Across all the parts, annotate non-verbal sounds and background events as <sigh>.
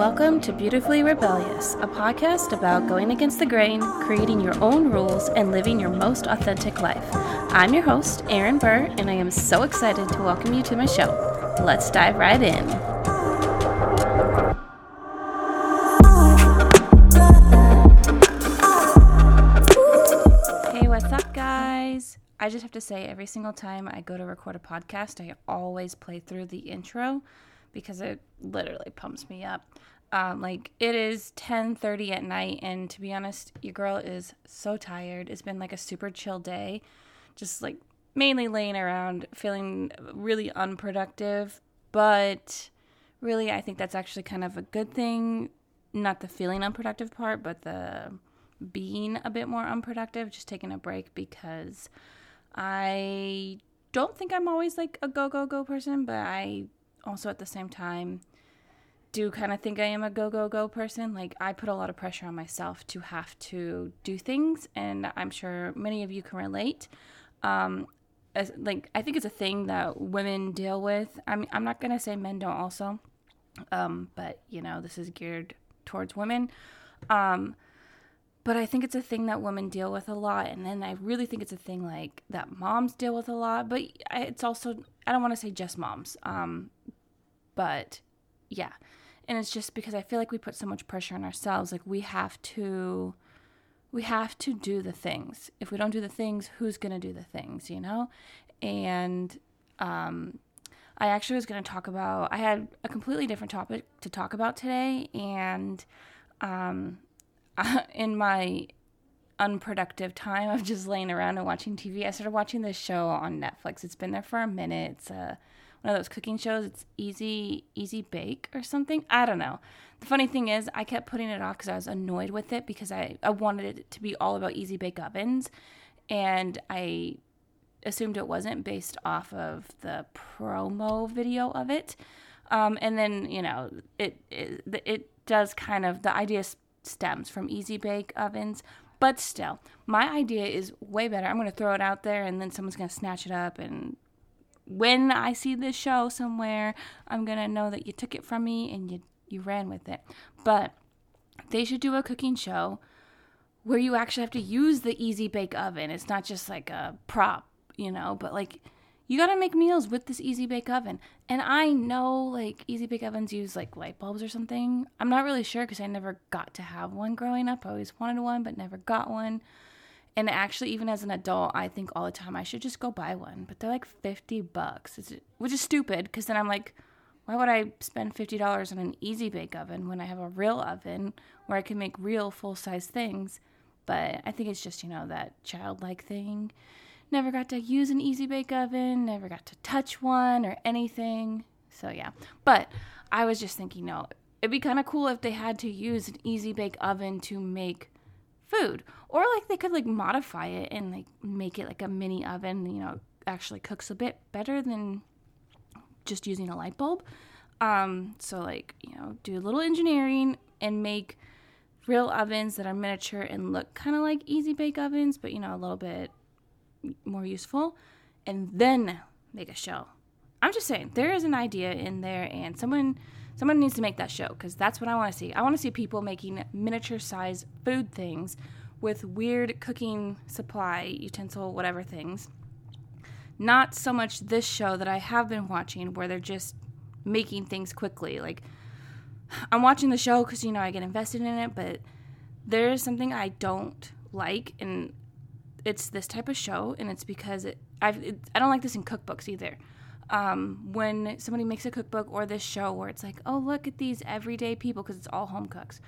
Welcome to Beautifully Rebellious, a podcast about going against the grain, creating your own rules, and living your most authentic life. I'm your host, Erin Burr, and I am so excited to welcome you to my show. Let's dive right in. Hey, what's up, guys? I just have to say, every single time I go to record a podcast, I always play through the intro because it literally pumps me up. Um, like it is 10:30 at night, and to be honest, your girl is so tired. It's been like a super chill day, just like mainly laying around, feeling really unproductive. But really, I think that's actually kind of a good thing. Not the feeling unproductive part, but the being a bit more unproductive, just taking a break because I don't think I'm always like a go go go person, but I also at the same time do kind of think I am a go go go person. Like I put a lot of pressure on myself to have to do things, and I'm sure many of you can relate. Um, as, like I think it's a thing that women deal with. I mean, I'm not gonna say men don't also, um, but you know this is geared towards women. Um, but I think it's a thing that women deal with a lot, and then I really think it's a thing like that moms deal with a lot. But it's also I don't want to say just moms, um, but yeah, and it's just because I feel like we put so much pressure on ourselves. Like we have to, we have to do the things. If we don't do the things, who's gonna do the things? You know, and um, I actually was gonna talk about. I had a completely different topic to talk about today, and um <laughs> in my unproductive time of just laying around and watching TV, I started watching this show on Netflix. It's been there for a minute. It's a, one of those cooking shows. It's Easy Easy Bake or something. I don't know. The funny thing is, I kept putting it off because I was annoyed with it because I, I wanted it to be all about Easy Bake Ovens. And I assumed it wasn't based off of the promo video of it. Um, and then, you know, it, it, it does kind of, the idea stems from easy bake ovens. But still, my idea is way better. I'm going to throw it out there and then someone's going to snatch it up. And when I see this show somewhere, I'm to know that you took it from me and you, you ran with it. But they should do a cooking show where you actually have to use the easy bake oven. It's not just like a prop, you know, but like you got to make meals with this easy bake oven. And I know like easy bake ovens use like light bulbs or something. I'm not really sure because I never got to have one growing up. I always wanted one, but never got one. And actually, even as an adult, I think all the time I should just go buy one. But they're like 50 bucks, which is stupid because then I'm like, why would I spend $50 on an easy bake oven when I have a real oven where I can make real full size things? But I think it's just, you know, that childlike thing never got to use an easy bake oven, never got to touch one or anything. So yeah. But I was just thinking, no, it'd be kind of cool if they had to use an easy bake oven to make food. Or like they could like modify it and like make it like a mini oven, you know, actually cooks a bit better than just using a light bulb. Um, so like, you know, do a little engineering and make real ovens that are miniature and look kind of like easy bake ovens, but you know, a little bit more useful, and then make a show. I'm just saying there is an idea in there, and someone someone needs to make that show because that's what I want to see. I want to see people making miniature size food things with weird cooking supply utensil whatever things. Not so much this show that I have been watching where they're just making things quickly. Like I'm watching the show because you know I get invested in it, but there is something I don't like, and it's this type of show, and it's because it, I've, it, I don't like this in cookbooks either. Um, when somebody makes a cookbook or this show where it's like, oh, look at these everyday people, because it's all home cooks.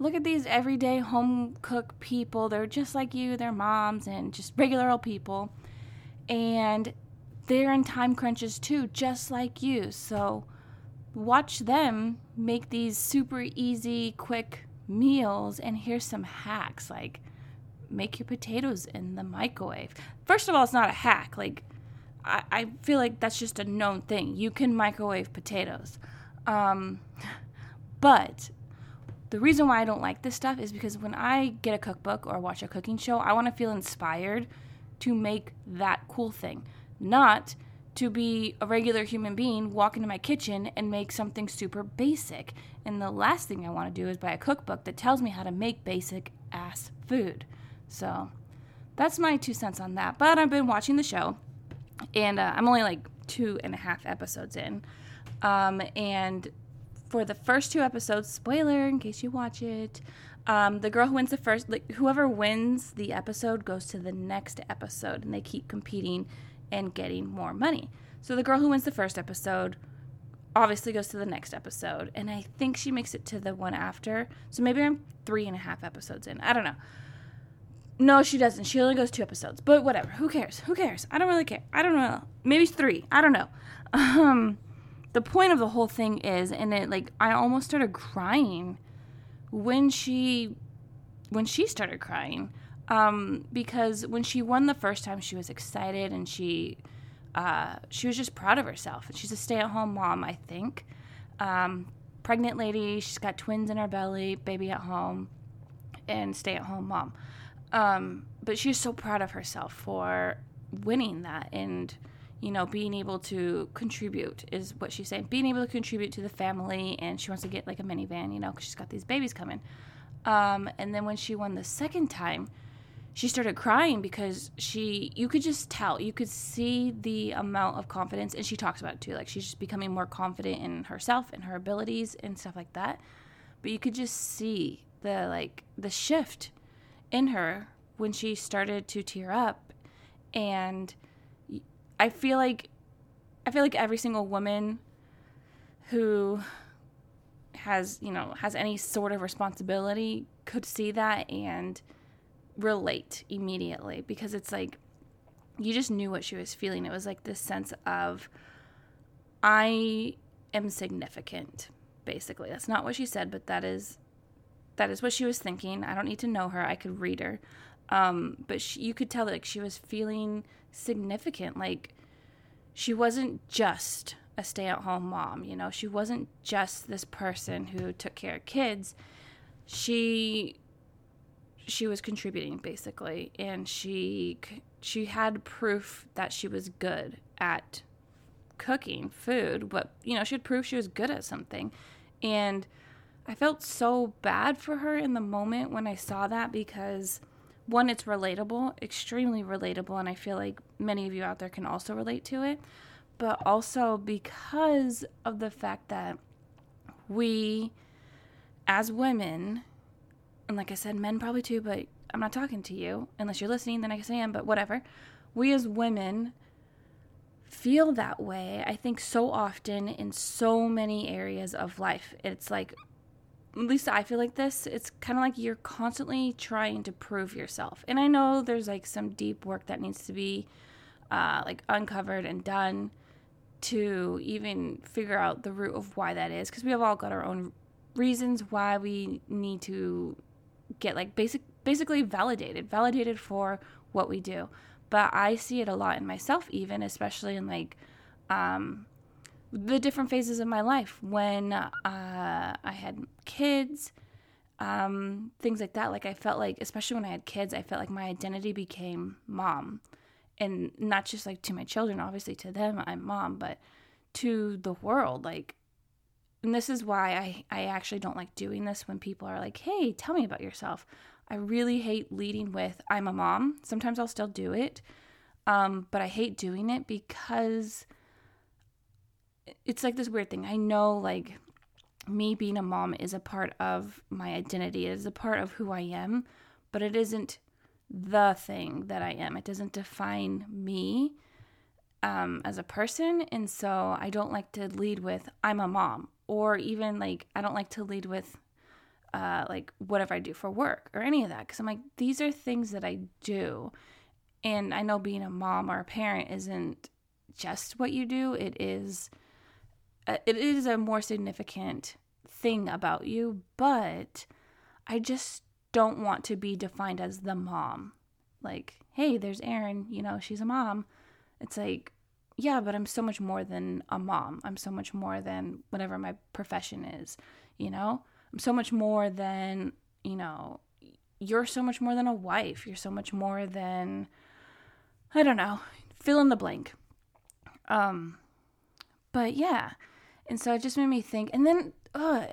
Look at these everyday home cook people. They're just like you, they're moms and just regular old people. And they're in time crunches too, just like you. So watch them make these super easy, quick meals. And here's some hacks like, make your potatoes in the microwave. First of all, it's not a hack. Like, I, I feel like that's just a known thing. You can microwave potatoes. Um, but the reason why I don't like this stuff is because when I get a cookbook or watch a cooking show, I want to feel inspired to make that cool thing, not to be a regular human being, walk into my kitchen and make something super basic. And the last thing I want to do is buy a cookbook that tells me how to make basic ass food. So that's my two cents on that. But I've been watching the show, and uh, I'm only like two and a half episodes in. Um, and for the first two episodes, spoiler in case you watch it, um, the girl who wins the first, like whoever wins the episode goes to the next episode, and they keep competing and getting more money. So the girl who wins the first episode obviously goes to the next episode, and I think she makes it to the one after. So maybe I'm three and a half episodes in. I don't know. No, she doesn't. She only goes two episodes. But whatever. Who cares? Who cares? I don't really care. I don't know. Maybe three. I don't know. Um, the point of the whole thing is, and it like I almost started crying when she when she started crying um, because when she won the first time she was excited and she uh, she was just proud of herself she's a stay-at-home mom i think um, pregnant lady she's got twins in her belly baby at home and stay-at-home mom um, but she's so proud of herself for winning that and you know, being able to contribute is what she's saying. Being able to contribute to the family, and she wants to get like a minivan, you know, because she's got these babies coming. Um, and then when she won the second time, she started crying because she, you could just tell, you could see the amount of confidence, and she talks about it too. Like she's just becoming more confident in herself and her abilities and stuff like that. But you could just see the like the shift in her when she started to tear up and I feel like I feel like every single woman who has, you know, has any sort of responsibility could see that and relate immediately because it's like you just knew what she was feeling. It was like this sense of I am significant basically. That's not what she said, but that is that is what she was thinking. I don't need to know her. I could read her. Um, but she, you could tell that like, she was feeling significant. Like she wasn't just a stay-at-home mom. You know, she wasn't just this person who took care of kids. She she was contributing basically, and she she had proof that she was good at cooking food. But you know, she had proof she was good at something, and I felt so bad for her in the moment when I saw that because one, it's relatable, extremely relatable, and I feel like many of you out there can also relate to it. But also because of the fact that we, as women, and like I said, men probably too, but I'm not talking to you unless you're listening, then I guess I am, but whatever. We as women feel that way, I think, so often in so many areas of life. It's like at least I feel like this. It's kind of like you're constantly trying to prove yourself. And I know there's like some deep work that needs to be uh, like uncovered and done to even figure out the root of why that is because we have all got our own reasons why we need to get like basic basically validated validated for what we do but i see it a lot in myself even especially in like um, the different phases of my life when uh, I had kids, um, things like that. Like I felt like, especially when I had kids, I felt like my identity became mom, and not just like to my children. Obviously, to them, I'm mom, but to the world, like. And this is why I, I actually don't like doing this when people are like, hey, tell me about yourself. I really hate leading with, I'm a mom. Sometimes I'll still do it, um, but I hate doing it because it's like this weird thing. I know like me being a mom is a part of my identity. It is a part of who I am, but it isn't the thing that I am. It doesn't define me um, as a person. And so I don't like to lead with, I'm a mom, or even like, I don't like to lead with, uh, like, whatever I do for work or any of that. Cause I'm like, these are things that I do. And I know being a mom or a parent isn't just what you do, it is it is a more significant thing about you, but I just don't want to be defined as the mom. Like, hey, there's Erin, you know, she's a mom. It's like, yeah, but I'm so much more than a mom. I'm so much more than whatever my profession is, you know? I'm so much more than, you know, you're so much more than a wife. You're so much more than, I don't know, fill in the blank. Um, but yeah, and so it just made me think. And then uh,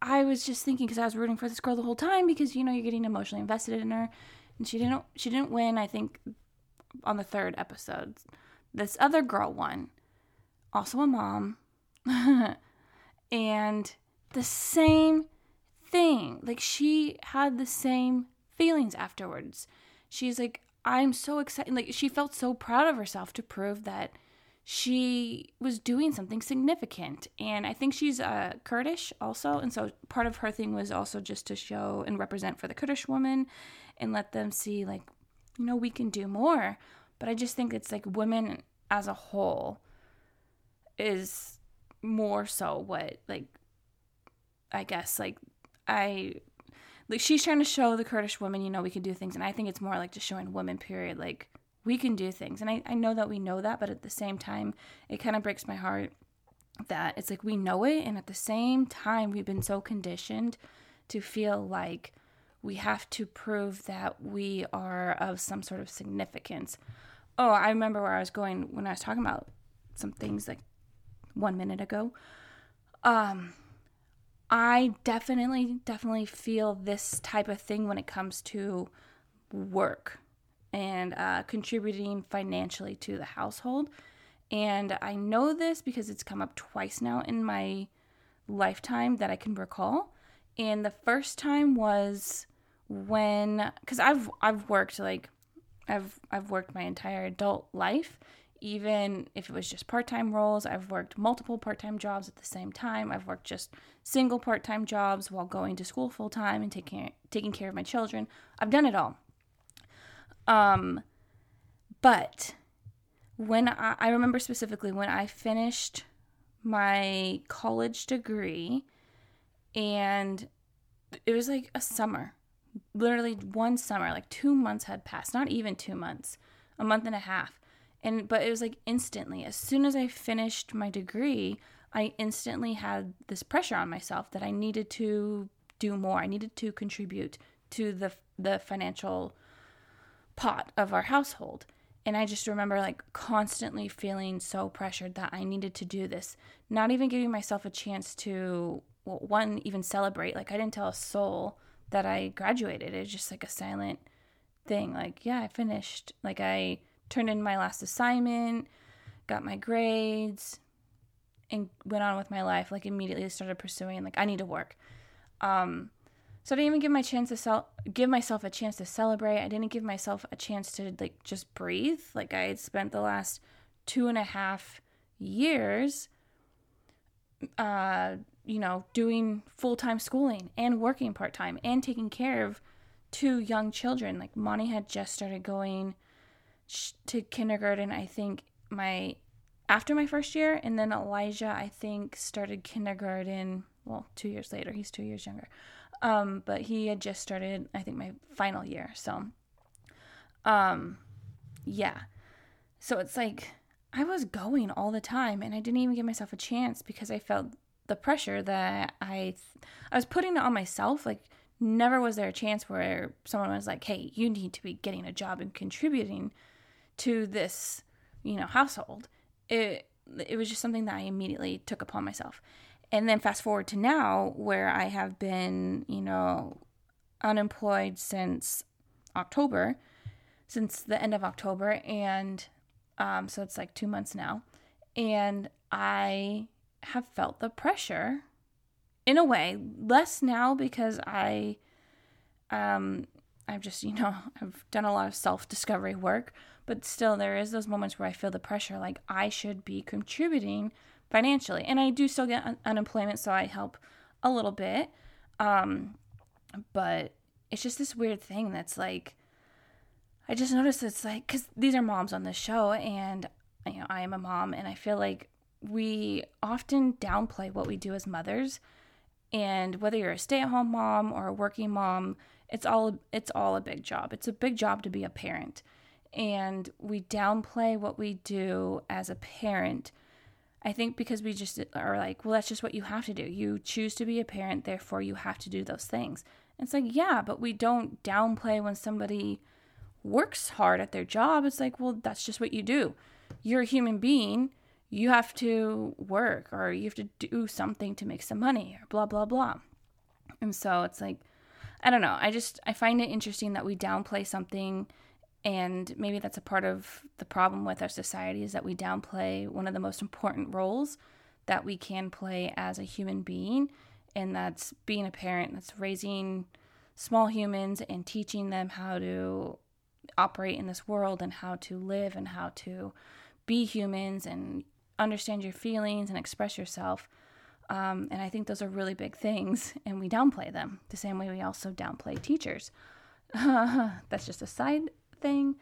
I was just thinking because I was rooting for this girl the whole time because you know you're getting emotionally invested in her, and she didn't she didn't win. I think on the third episode, this other girl won, also a mom, <laughs> and the same thing. Like she had the same feelings afterwards. She's like, I'm so excited. Like she felt so proud of herself to prove that she was doing something significant. And I think she's uh, Kurdish also. And so part of her thing was also just to show and represent for the Kurdish woman and let them see, like, you know, we can do more. But I just think it's like women as a whole is more so what, like, I guess, like, I. Like she's trying to show the Kurdish woman, you know, we can do things, and I think it's more like just showing women, period. Like we can do things. And I, I know that we know that, but at the same time, it kind of breaks my heart that it's like we know it. And at the same time, we've been so conditioned to feel like we have to prove that we are of some sort of significance. Oh, I remember where I was going when I was talking about some things like one minute ago. Um, I definitely, definitely feel this type of thing when it comes to work and uh, contributing financially to the household. And I know this because it's come up twice now in my lifetime that I can recall. And the first time was when cuz I've I've worked like I've I've worked my entire adult life even if it was just part-time roles. I've worked multiple part-time jobs at the same time. I've worked just single part-time jobs while going to school full-time and taking taking care of my children. I've done it all. Um, but when I, I remember specifically when I finished my college degree, and it was like a summer, literally one summer, like two months had passed, not even two months, a month and a half. And but it was like instantly, as soon as I finished my degree, I instantly had this pressure on myself that I needed to do more. I needed to contribute to the the financial pot of our household. And I just remember like constantly feeling so pressured that I needed to do this, not even giving myself a chance to, well, one, even celebrate. Like, I didn't tell a soul that I graduated. It was just like a silent thing. Like, yeah, I finished. Like, I turned in my last assignment, got my grades, and went on with my life. Like, immediately started pursuing, like, I need to work. Um, so I didn't even give my chance to sell, give myself a chance to celebrate. I didn't give myself a chance to like just breathe. Like I had spent the last two and a half years, uh, you know, doing full time schooling and working part time and taking care of two young children. Like Monty had just started going to kindergarten. I think my after my first year, and then Elijah I think started kindergarten. Well, two years later. He's two years younger. Um, but he had just started, I think, my final year. So, um, yeah. So it's like I was going all the time and I didn't even give myself a chance because I felt the pressure that I I was putting it on myself like never was there a chance where someone was like, "Hey, you need to be getting a job and contributing to this, you know, household." It it was just something that I immediately took upon myself and then fast forward to now where I have been, you know, unemployed since October, since the end of October, and um, so it's like two months now, and I have felt the pressure in a way less now because I um I've just you know <laughs> I've done a lot of self-discovery work. But still there is those moments where I feel the pressure like I should be contributing financially. And I do still get un- unemployment, so I help a little bit. Um, but it's just this weird thing that's like, I just noticed it's like, because these are moms on this show, and you know, I am a mom, and I feel like we often downplay what we do as mothers. And whether you're a stay-at-home mom or a working mom, it's all it's all a big job. It's a big job to be a parent. And we downplay what we do as a parent I think because we just are like, well, that's just what you have to do. You choose to be a parent, therefore you have to do those things. It's like, yeah, but we don't downplay when somebody works hard at their job. It's like, well, that's just what you do. You're a human being. you have to work or you have to do something to make some money or blah blah blah. And so it's like I don't know. I just I find it interesting that we downplay something and maybe that's a part of the problem with our society is that we downplay one of the most important roles that we can play as a human being and that's being a parent that's raising small humans and teaching them how to operate in this world and how to live and how to be humans and understand your feelings and express yourself. Um, and I think those are really big things, and we downplay them the same way we also downplay teachers. <laughs> That's just a side thing.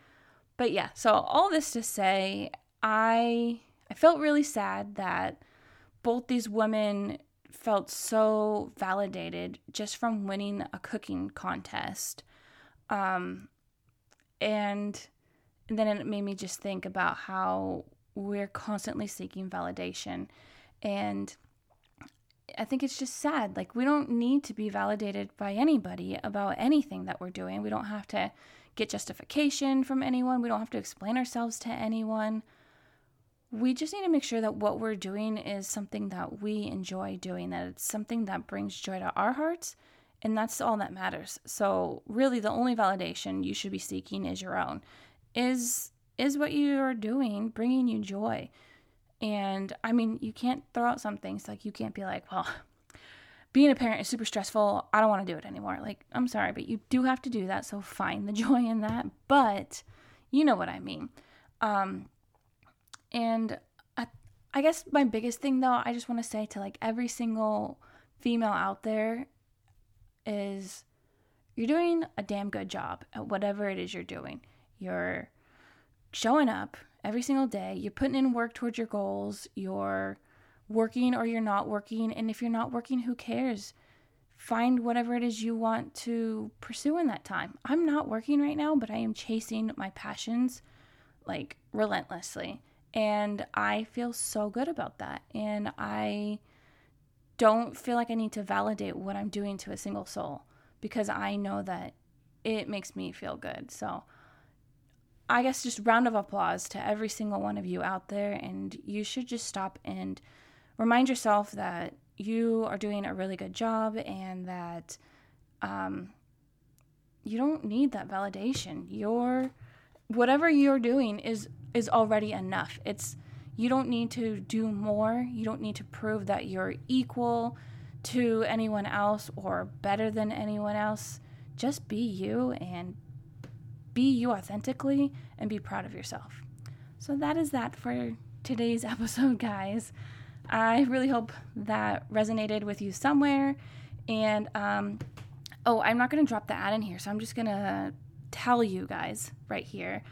But yeah, so all this to say, I I felt really sad that both these women felt so validated just from winning a cooking contest. Um, and, and then it made me just think about how we're constantly seeking validation. And I think it's just sad. Like, we don't need to be validated by anybody about anything that we're doing. We don't have to get justification from anyone, we don't have to explain ourselves to anyone. We just need to make sure that what we're doing is something that we enjoy doing, that it's something that brings joy to our hearts, and that's all that matters. So, really, the only validation you should be seeking is your own. Is is what you are doing bringing you joy? And I mean, you can't throw out some things like you can't be like, well, <laughs> being a parent is super stressful. I don't want to do it anymore. Like, I'm sorry, but you do have to do that. So find the <laughs> joy in that. But you know what I mean. Um, and I, I guess my biggest thing though, I just want to say to like every single female out there is you're doing a damn good job at whatever it is you're doing. You're showing up every single day, you're putting in work towards your goals, you're working or you're not working. And if you're not working, who cares? Find whatever it is you want to pursue in that time. I'm not working right now, but I am chasing my passions like relentlessly. And I feel so good about that. And I don't feel like I need to validate what I'm doing to a single soul because I know that it makes me feel good. So, I guess just round of applause to every single one of you out there. And you should just stop and remind yourself that you are doing a really good job and that um, you don't need that validation. Your whatever you're doing is is already enough. It's you don't need to do more. You don't need to prove that you're equal to anyone else or better than anyone else. Just be you and be you authentically and be proud of yourself. So that is that for today's <laughs> episode, guys. I really hope that resonated with you somewhere. And um, oh, I'm not going to drop the ad in here, so I'm just going to tell you guys right here.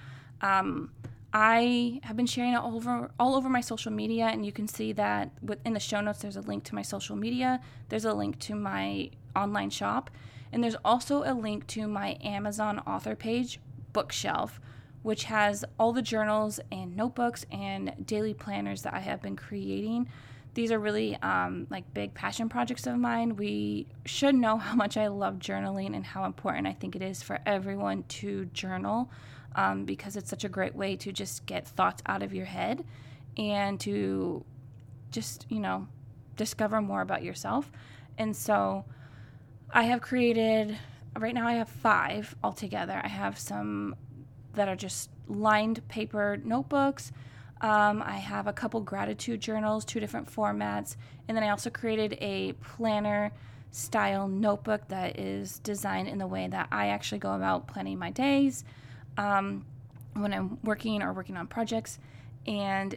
Um, I have been sharing it all over all over my social media, and you can see that in the show notes. There's a link to my social media. There's a link to my online shop, and there's also a link to my Amazon author page bookshelf, which has all the journals and notebooks and daily planners that I have been creating. These are really um, like big passion projects of mine. We should know how much I love journaling and how important I think it is for everyone to journal um, because it's such a great way to just get thoughts out of your head and to just, you know, discover more about yourself. And so I have created right now I have five altogether. I have some that are just lined paper notebooks. Um, I have a couple gratitude journals, two different formats, and then I also created a planner style notebook that is designed in the way that I actually go about planning my days um, when I'm working or working on projects. And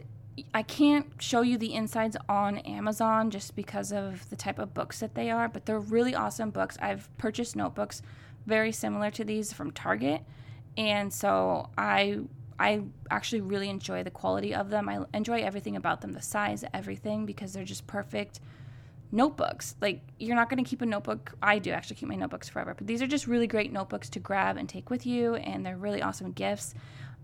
I can't show you the insides on Amazon just because of the type of books that they are, but they're really awesome books. I've purchased notebooks very similar to these from Target, and so I I actually really enjoy the quality of them. I enjoy everything about them, the size, everything because they're just perfect notebooks. Like you're not going to keep a notebook. I do actually keep my notebooks forever, but these are just really great notebooks to grab and take with you, and they're really awesome gifts.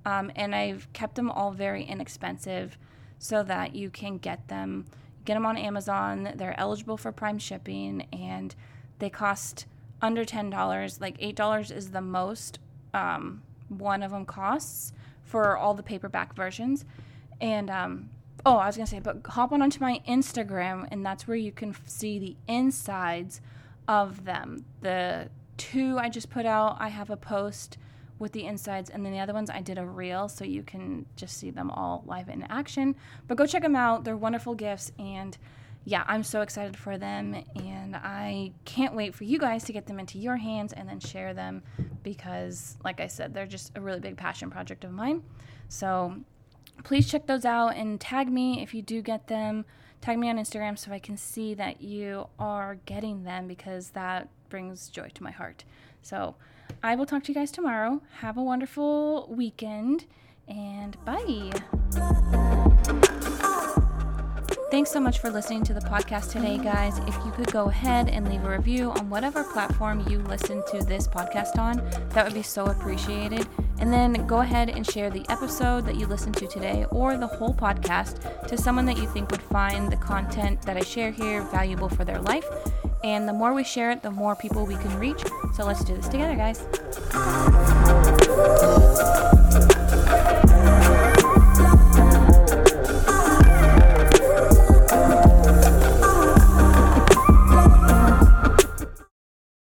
Um, and I've kept them all very inexpensive so that you can get them get them on Amazon. They're eligible for prime shipping and they cost under $10. Like $8 is the most um, one of them costs for all the paperback versions. And um, oh, I was gonna say, but hop on onto my Instagram, and that's where you can see the insides of them. The two I just put out, I have a post with the insides, and then the other ones I did a reel, so you can just see them all live in action. But go check them out; they're wonderful gifts, and yeah, I'm so excited for them, and I can't wait for you guys to get them into your hands and then share them because, like I said, they're just a really big passion project of mine. So please check those out and tag me if you do get them. Tag me on Instagram so I can see that you are getting them because that brings joy to my heart. So I will talk to you guys tomorrow. Have a wonderful weekend and bye. Thanks so much for listening to the podcast today, guys. If you could go ahead and leave a review on whatever platform you listen to this podcast on, that would be so appreciated. And then go ahead and share the episode that you listened to today or the whole podcast to someone that you think would find the content that I share here valuable for their life. And the more we share it, the more people we can reach. So let's do this together, guys.